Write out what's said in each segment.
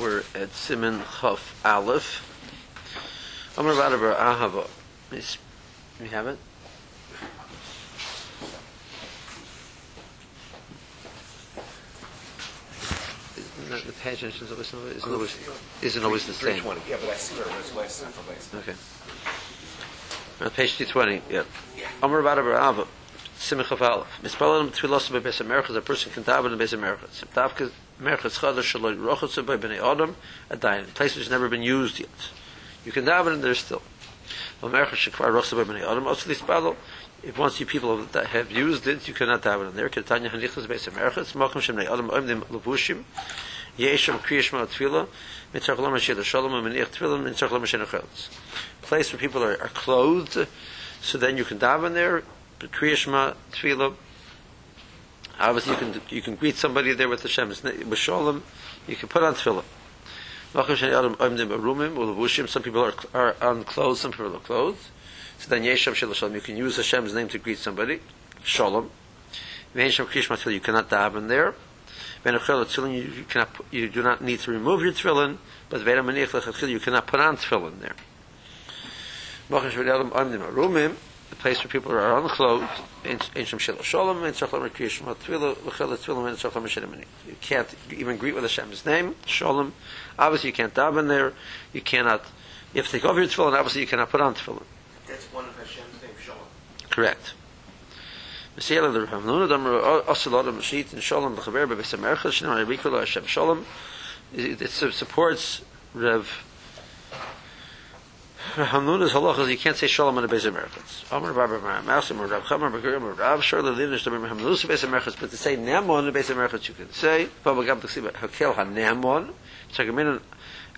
We're at Siman Chaf Aleph. Amar Vadabar Ahava. Is- You have it? Isn't that the page isn't always, isn't always, isn't always the same? 320, yeah, but I see where it was last time from last time. Okay. On page 220, yeah. Amar Vadabar Ahava. Siman Chaf Aleph. Mispalam Tfilos Beis Americas, a person can daven in Beis Americas. Davka Americas Chadash Rochotzu by Bnei Adam, a place which has never been used yet. You can daven in there still. Americas Shekvar Rochotzu by Bnei Adam, also Lispalo. If once you people that have used it, you cannot daven in there. Ketanya Hanichas Beis Americas, Malcolm Shem Bnei Adam, Oimdim Levushim, Yesham Kriyash Ma Tfilah, Mitzach Lama Sheda Shalom, Tfilah, Mitzach Lama. Place where people are, are clothed, so then you can daven there, but Kriyashma Tfilah. Obviously, you can you can greet somebody there with the Shem with Shalom. You can put on Ulavushim. Some people are are unclothed. Some people are clothed. So then Yesham Shalom. You can use Hashem's name to greet somebody. Shalom. You cannot daven there. You cannot you do not need to remove your Tefillin. But. You cannot put on Tefillin there. Malcham Sheni Adam Oimdim Arumim the place where people are unclothed, ancient Shel Shalom, and Tzachlam Kriyish Matvila, Lechel Tfilim, and Tzachlam Shenemani. You can't even greet with Hashem's name, Shalom. Obviously, you can't daven there. You cannot. You have to take off your tefillin. Obviously, you cannot put on tefillin. That's one of Hashem's name, Shalom. Correct. Mesiela the Damar Asalot Mashit and Shalom the Chaver Beis Americha Shnei Hashem Shalom. It supports Rev Hanuna's halacha is you can't say shalom in the Beis Americans. Amar Baba Mar Masim or Rav Chamar Begurim or Rav Shirley Linish to remember Hanuna's Beis Americans, but to say Namon in the Beis Americans you can say. Baba Gam Taksiba Hakel HaNamon. Tzagamin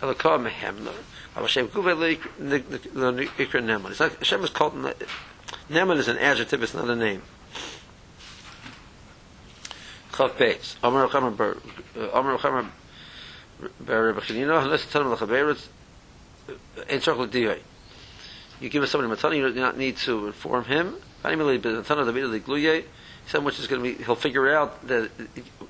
Elakah Mehemna. But Hashem Guve Ikra Namon. It's like Hashem is called Namon is an adjective. It's not a name. Chav Beis. Rav Chamar Rav Chamar Rav Chanina. It's Tanam Lachaberetz. In chocolate dioi. You give somebody matana, you do not need to inform him. Some which is going to be, he'll figure out that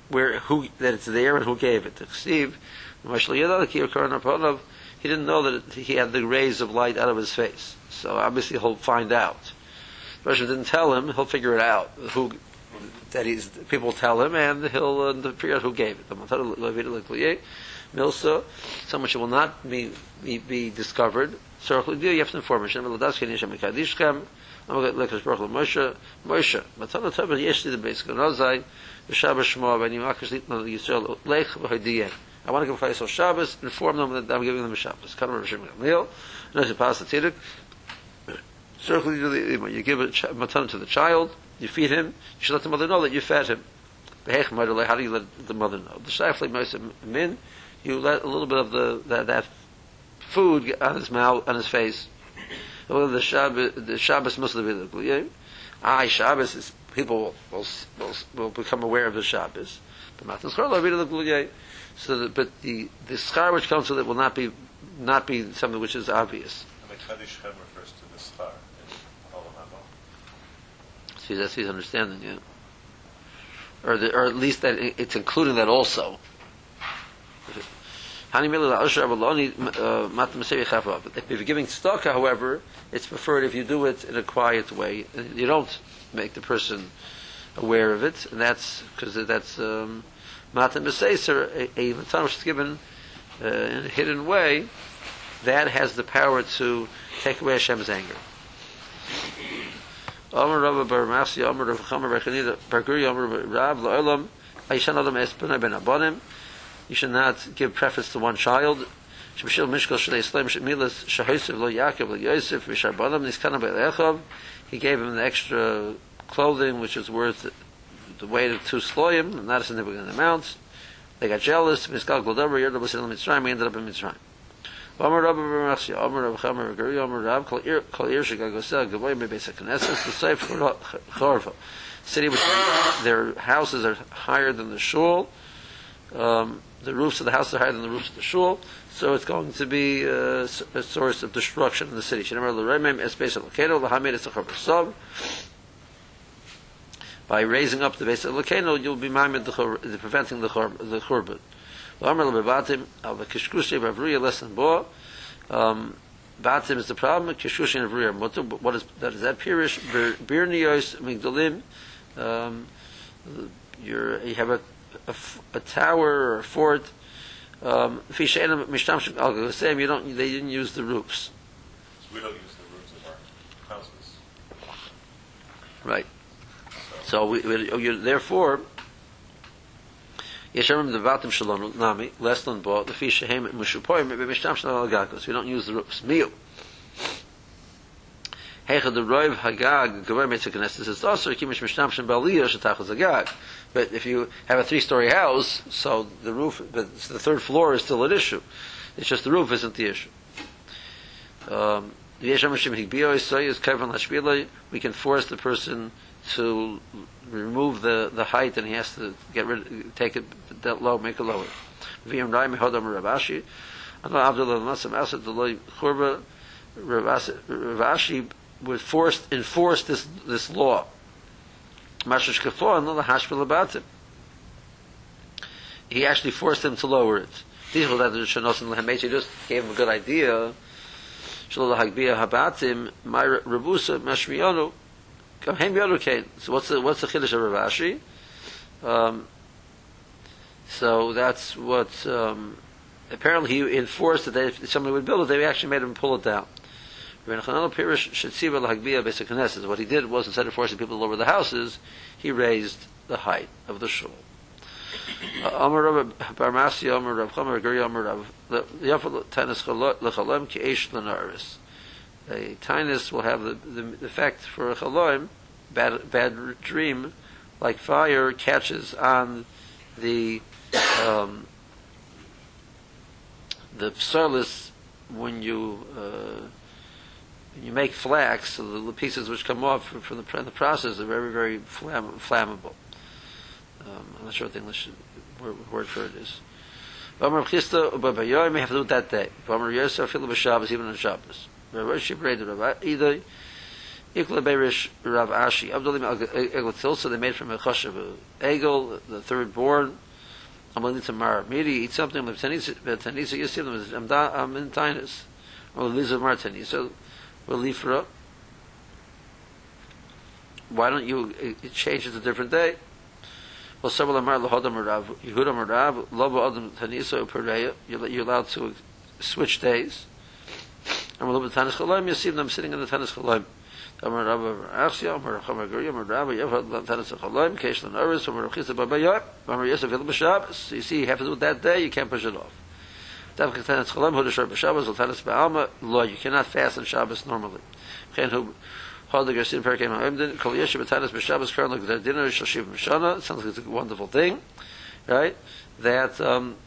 where who that it's there and who gave it. Steve, he didn't know that he had the rays of light out of his face, so obviously he'll find out. The person didn't tell him; he'll figure it out. Who that he's people tell him, and he'll uh, figure out who gave it. The matana David gluye. Milsa, someone which will not be be, be discovered. So you have to inform Hashem. L'daske nishem mikadishkem. I'm going to Baruch Moshe. Moshe. Matana Tobel Yeshli the basic Nozai. V'Shabbos Shmo. V'Ani Makash Litna Yisrael Lech V'Hodiyeh. I want to give Faisal Shabbos. Inform them that I'm giving them a Shabbos. Come over Hashem Gamliel. And as a pass the Tziduk. Certainly, you give a matana to the child. You feed him. You should let the mother know that you fed him. How do you let the mother know? The Shafli Moshe Min you let a little bit of the that, that food on his mouth, on his face. Well, the Shabbos, the Shabbos must been the I Shabbos is people will, will, will become aware of the Shabbos. But Matan Schar So, that, but the the schar which comes with it will not be not be something which is obvious. See, that's his understanding, yeah. Or, the, or at least that it's including that also. Uh, If you're giving stock, however, it's preferred if you do it in a quiet way. You don't make the person aware of it, and that's because that's um, mat meseser, a matan which is given uh, in a hidden way. That has the power to take away Hashem's anger. Rabba Bar Masi, Rav Bar Chanida, Bar Guri, Rav Aishan Adam Ben Abonim. You should not give preference to one child. Mishkal Shalei Shemilas Lo Yaakov Lo Yosef Be'elechav. He gave him the extra clothing which is worth the weight of two sloyim, not a significant amount. They got jealous. Miskal Glodavar Yerda Basil Mitzrayim. He ended up in Mitzrayim. Amar Masi, Amar Guri, Amar Kol HaKnesses Chorva. City which their houses are higher than the shul. Um, the roofs of the houses are higher than the roofs of the shul, so it's going to be uh, a source of destruction in the city. By raising up the base of Lakeno, you'll be preventing the chur- the. Amar lebatim al kishkushi bavruya less than bo. Um, batim is the problem. Kishkushi and avruya mutter. What is that? Is that pirish birnios migdalim? Um, you're, you have a tower or a fort. Um, fi she'enam mishtamshim al gosem, you don't. They didn't use the roofs. We don't use the roofs of our houses. Right. So we, we, oh, you, therefore, Yeshem the Vatim Shalom Nami less than bo the fish shehem mushupoyim b'mishtam shalom al We don't use the roofs. Miu. Heicha the roiv hagag gavar mitzvah knesses is also kimish mishtam shem baliyah shetachos hagag. But if you have a three-story house, so the roof, the third floor is still an issue. It's just the roof isn't the issue. Um. We can force the person to remove the, the height and he has to get rid take it that low make it lower. Vim rai me hodam ravashi and abdullah nasam asad khurba ravashi was forced enforced this this law. Mashish kafo and the hashpil about it he actually forced him to lower it. These were that shanos and lehamechi just gave him a good idea. Shalom hagbia habatim my rabusa mashmiyanu. So what's the what's the chiddush of Rav Ashi? Um, so that's what um, apparently he enforced that they, if somebody would build it, they actually made him pull it down. What he did was instead of forcing people to lower the houses, he raised the height of the shul. Amar a tinus will have the, the effect for a chaloim, bad, bad dream, like fire catches on the um, the psalis when you uh, when you make flax, so the, the pieces which come off from, from the, the process are very very flamm- flammable. Um, I'm not sure what the English word, word for it is. V'amar chista, you have to do it that day. V'amar Yosef, filu b'Shabbos, even on Shabbos. Rashi braided Rav Idai, Ikla Beirish Rav Ashi, Abdulim Egel they made from a Choshev Egel, the third born, Amalita Mar, Miri, eat something with Tanisa, Tanisa Yisim, I'm in Tinus, or Liza Mar Tanisa, we'll leave for up. Why don't you uh, change it to a different day? Well, several Amar Lahodam Rav, Yehuda Rav, Lobo Adam Tanisa Upereya, you're allowed to switch days. I'm a little bit Tanis Chalaim, you see them sitting in the Tanis Chalaim. Amar Rabba Achsia, Amar Chamar Guri, Amar Rabba Yevad Tanis Chalaim, Kesh Lan Aris, Amar Chisa Baba Yoy, Amar Yosef Yil B'Shabbos. You see, you have to do that day, you can't push it off. Davka Tanis Chalaim, Huda Shar B'Shabbos, Tanis Ba'alma, Lo, you cannot fast on Shabbos normally. Chen Hu, Hod the Gersin Perkem HaOmdin, Kol Yeshe B'Tanis B'Shabbos, Karen Lok Der Dinner, Shal Shiv Mishana, sounds like it's a wonderful thing, right? That, um,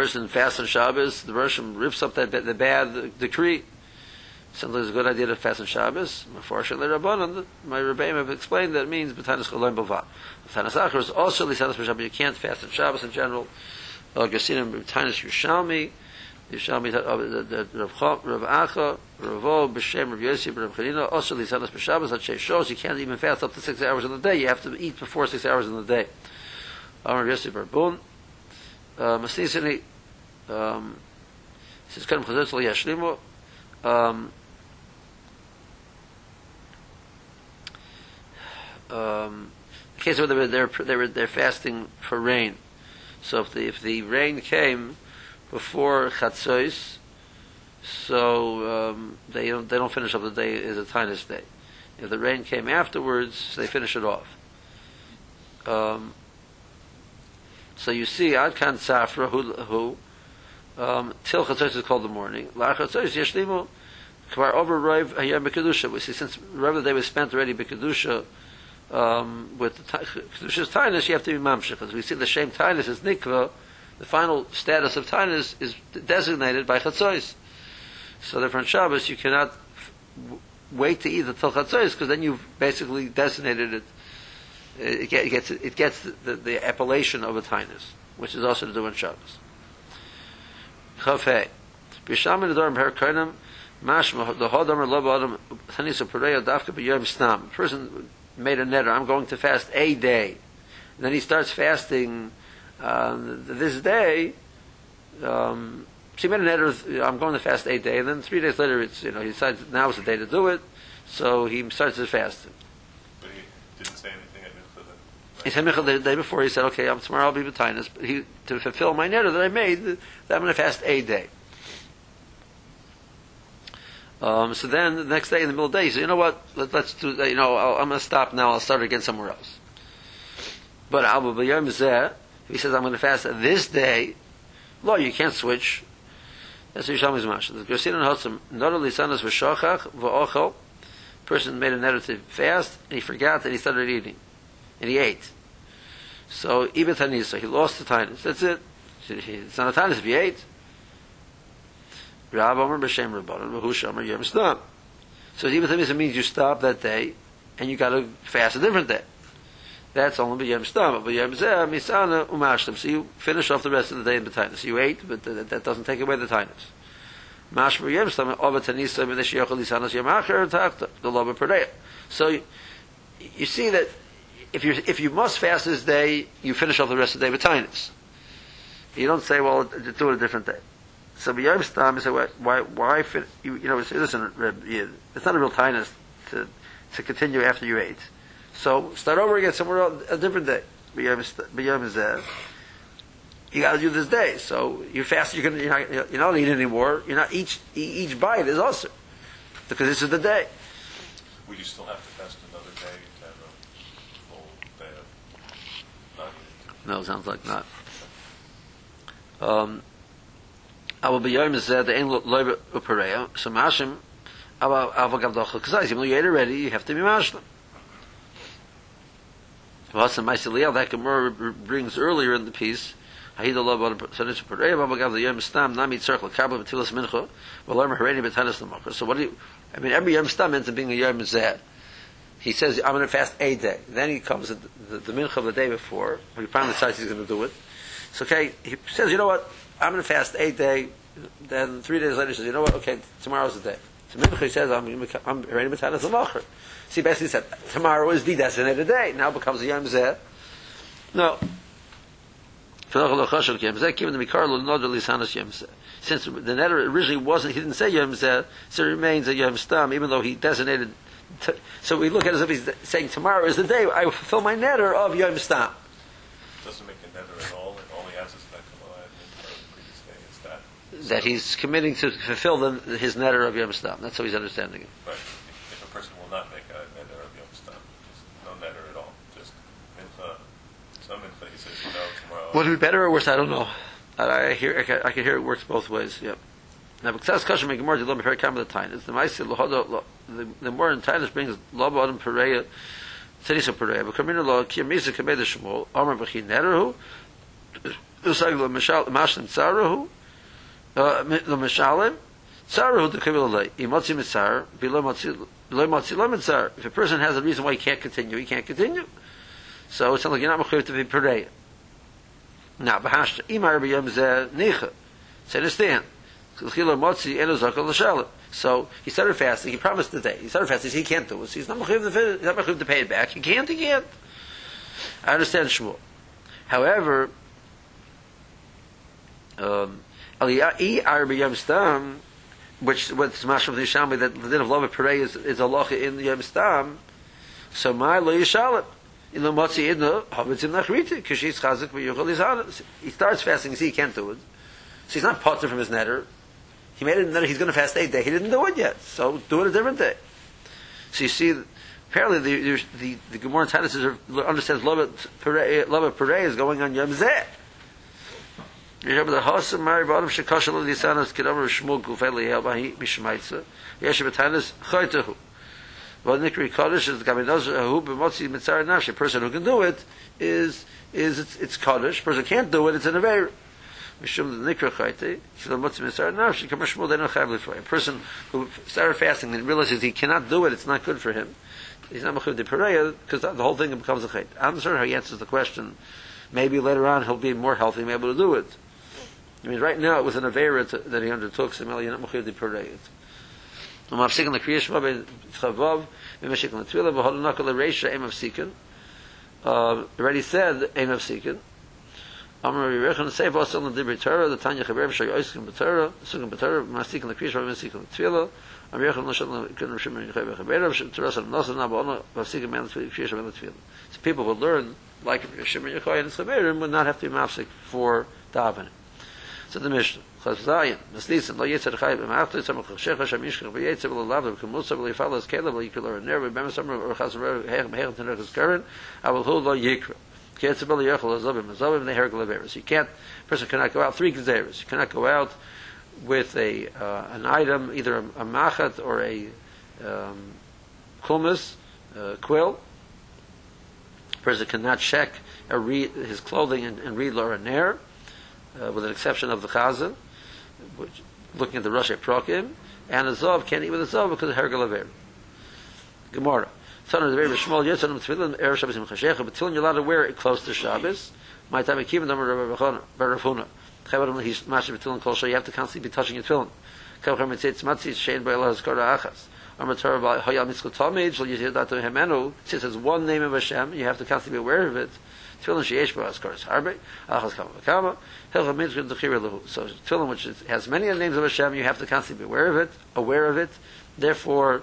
person fasts on Shabbos, the Roshim rips up that the bad decree. Sometimes it's a good idea to fast on Shabbos. My Rabbanon, my Rebbeim have explained that it means B'tanis Cholim Bava. B'tanis Achar is also Lisanis B'Shabbos. You can't fast on Shabbos in general. El Gasinim B'tanis Yerushalmi, Yerushalmi, uh, uh, Rav Acha, Ravo, B'Shem, Rav Yossi, Rav Chanina, also Lisanis B'Shabbos, That shows you can't even fast up to six hours in the day. You have to eat before six hours in the day. Rav Yossi Barbun, Um, says Karim Chazot Lo Yashlimu, um, in case where they're, they're, they're, they're fasting for rain. So if the, if the rain came before Chatzos, so um, they don't they don't finish up the day is a tinus day. If the rain came afterwards, they finish it off. Um, so you see, Ad Kan Safra, who, who um, till Chatzos is called the morning. La Chatzos Yeshlimu Kvar over Rav Hayam Bekadusha. We see since Rav the day was spent already Bekadusha um, with the Kedusha's Tainus, you have to be Mamshich. Because we see the same Tainus is Nikva, the final status of Tainus is designated by Chatzos. So therefore on Shabbos you cannot wait to eat the until Chatzos because then you've basically designated it it gets it gets the, the, appellation of a tinus, which is also to do in Shabbos. Chafei, b'sham in the dorm her koinem mashma the hodam lo b'adam tanisa pereya dafka b'yom snam. Person made a netter. I'm going to fast a day. And then he starts fasting um, this day, um, she made a neder. I'm going to fast eight day, and then three days later, it's you know he decides now is the day to do it, so he starts his fasting. But he didn't say anything? He said Michal the day before. He said, "Okay, I'm, tomorrow I'll be b'tainis." But he to fulfill my neder that I made, that I'm going to fast a day. Um, so then the next day in the middle of the day, he said, "You know what? Let, us do. that. You know, I'll, I'm going to stop now. I'll start again somewhere else." But Abu B'Yom Zeh, he says, "I'm going to fast this day." Lo, you can't switch. That's what Yishalmi's mash. The Gersin and Hotzim, not only sanas v'shochach v'ochel, person made a neder to fast, and he forgot that he started eating, and he ate. So ibet hanisa, he lost the tinus. That's it. It's not a tinus if he ate. Rab Omer. So ibet hanisa means you stop that day, and you got to fast a different day. That's only b'yom stam. Misana. So you finish off the rest of the day in the tinus. You ate, but that, that doesn't take away the tinus. Stam over tanisa b'nesh yochel lisanas yom acher takta the loba per So you, you see that if you if you must fast this day, you finish off the rest of the day with tinus. You don't say, well, do it a different day. So b'yom stam, you why why, you, you know, listen, uh, Reb, it's not a real tinus to to continue after you ate. So start over again somewhere else, a different day. B'yom b'yom zeh. You got to do this day. So you fast. You're gonna. You're not, you're not eating anymore. You're not each each bite is also because this is the day. Would you still have to fast another day to have a full day of not eating? No, sounds like not. Um, I will be yom zeh the ein loiber upereya. So mashim. Aber aber gavdoch kazais. Even though you ate already, you have to be mashlim. What's the Maisiliyah that Gemara brings earlier in the piece? Hahid Allah b'ad sanitz pereya b'ab gav the yom stam nami tzarch l'kabel b'tilas mincha v'lomer hareni b'tanis l'machar. So what do you, I mean, every yom stam ends up being a yom zeh. He says, I'm going to fast a day. Then he comes the, the, the mincha of the day before. He finally decides he's going to do it. So, okay, he says, you know what? I'm going to fast a day. Then three days later, he says, you know what? Okay, tomorrow's the day. So mincha, he says, I'm I'm ready to l'machar. So he basically said, tomorrow is the designated day. Now becomes a yom zeh. No. Since the netter originally wasn't, he didn't say Yom Zeh, so it remains a Yom Stam, even though he designated. T- so we look at it as if he's saying tomorrow is the day I will fulfill my netter of Yom Stam. Doesn't make a nether at all, and all he has is that Kabbalah and the previous day is that. That he's committing to fulfill the, his netter of Yom Stam. That's how he's understanding it. But if, a person will not make a nether of Yom Stam, just no nether at all, just mincha, some mincha, he says, know, tomorrow. Would it be better or worse? I don't know. I, I hear I can, I can hear it works both ways. Yep. Now, because Kasha make more dilem very come the tinus. The Maisi lohodo the the more in tinus brings lobo adam pereya. Tzedisa pereya. But kamina lo kiyamisa kamei the shmol. Omer b'chi nerehu. Usag lo mashal mashlim tzarehu. Uh, Lo mashalim. Tzarehu the kavil alei. Imotzi mitzar. Bilo motzi. Lo motzi lo. If a person has a reason why he can't continue, he can't continue. So it's not like you're not mechuyev to be pereya. Now, b'hashta, imar b'yom zeh nicha. So understand. So he started fasting. He promised the day. He started fasting. He can't do it. So he's not mechuyev to, pay it back. He can't. He can't. I understand Shmuel. However, um, which what's mashal the v'yishalmi that the din of love parei is is Allah in the yom stam. So my lo yishalom. In the motzi in nachriti because she's chazik v'yuchal He starts fasting. See, he can't do it. So he's not potter from his netter. He made it netter. He's going to fast eight day. He didn't do it yet. So do it a different day. So you see, apparently the the the, the Gemara in Titus understands love of Perei is going on Yom Zeh. Yeshem the Hasam Mari Bottom Shekashal Li Yisanas Kedavar Shmul Gufei Lihel Bahi Mishmaitza Titus Chaytahu. Well, Nikri Kaddish is the Gaminaz Hu B'Motzi Mitzar Nash. A person who can do it is is it's, it's Kaddish. A person who can't do it, it's an Aveir. Mishum Nikra Chaite, Shilabotzi Misar Nafshi, Kamar Shmuel, they don't have Lifroy. A person who started fasting and realizes he cannot do it, it's not good for him. He's not Mechuv de Pereya, because the whole thing becomes a chayt. I'm sure how he answers the question. Maybe later on he'll be more healthy and be able to do it. I mean, right now it was an Avera that he undertook, so you're not Mechuv de Pereya. Um afsiken der kriyishma ben chavav ben meshikon tvilah v'hol nakol reisha em afsiken uh already said em afsiken מפסיקים. Amar Yerechon say Vasel in Dibri Torah, the Tanya Chaber Shay Oiskim B'Torah, Sugim B'Torah, Masik in the Krish, Masik in the Tefillah, Amar Yerechon Lashon Ken Rishim in Chaber Chaber, Torah Sam Nosan Nabona, Masik in the Krish, in the Tefillah. So people will learn, like Rishim and Yechoy and Chaber, would not have to be mafsik for davening. So the Mishnah, Chaz Zayin, Mislisin, Lo Yetzer Chai B'Machtu, Tzemach Chashecha, Shamishkin, V'Yetzer, V'Lav, V'Kemusa, V'Lifal, V'Skela, V'Yikul, V'Ner, V'Bem Samar, V'Chaz Rev, Hechem, Hechem, Tenech, Karen, Avul Lo Yikra. Ketzabel Yechol Azovim, You can't, person cannot go out, three Gezeris. You cannot go out with a, uh, an item, either a, a machat or a, um, kulmus, uh, quill. person cannot check read his clothing and, and read Laura Nair, uh, with an exception of the Chazan, which, looking at the Rosh Prokim, and a Zov can't eat with a Zov because of Herkel Aver. Gemara. Son of the very Tefillin, Erev Shabbos but to wear it close to Shabbos. My time, Barafuna. He's you have to constantly be touching your Shein Ba'el HaZkara Achas. Hemenu, one name of Hashem, you have to constantly be aware of it. Tefillin Sheyesh Harbe, Achas Kama V'Kama. So Tefillin, which has many names of Hashem, you have to constantly be aware of it, aware of it. Therefore,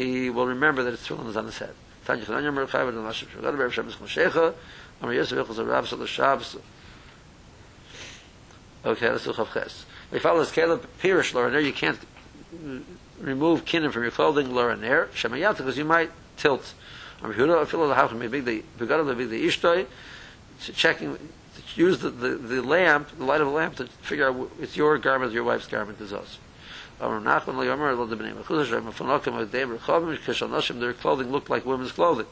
he will remember that his tefillin is on his head. Tanya Chananya Mer Chayv and Lashem Shulad Ber Shabbos Moshecha Amar Yosef Echos Rav Shal Shabbos Okay, let's do Chav Ches. If follow this Caleb Pirish Laura Nair, you can't remove kinnim from your clothing Laura Nair Shemayat because you might tilt. Amar Yehuda Afilo the Begadim Maybe the Ishtoi checking use the, the, the lamp, the light of a lamp to figure out it's your garment, your wife's garment is us. Their clothing looked like women's clothing.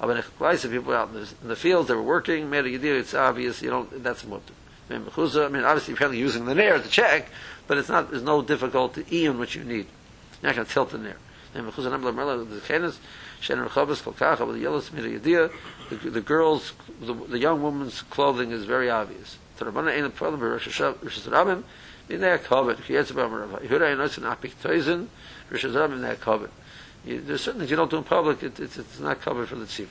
Aber nechklaisa people out in the, in the fields they were working made a yediyah it's obvious you know that's mutter. I mean obviously you're probably using the nair to check but it's not there's no difficulty even what you need. You're not going to tilt the nair. The, the girls the, the young woman's clothing is very obvious. in der kovet ich jetzt beim Rav, ich höre ein Nutzen ab, ich teusen, wir schon sagen, in der Kabel. There's certainly you don't do in public, it, it, it's not covered for the tzibur.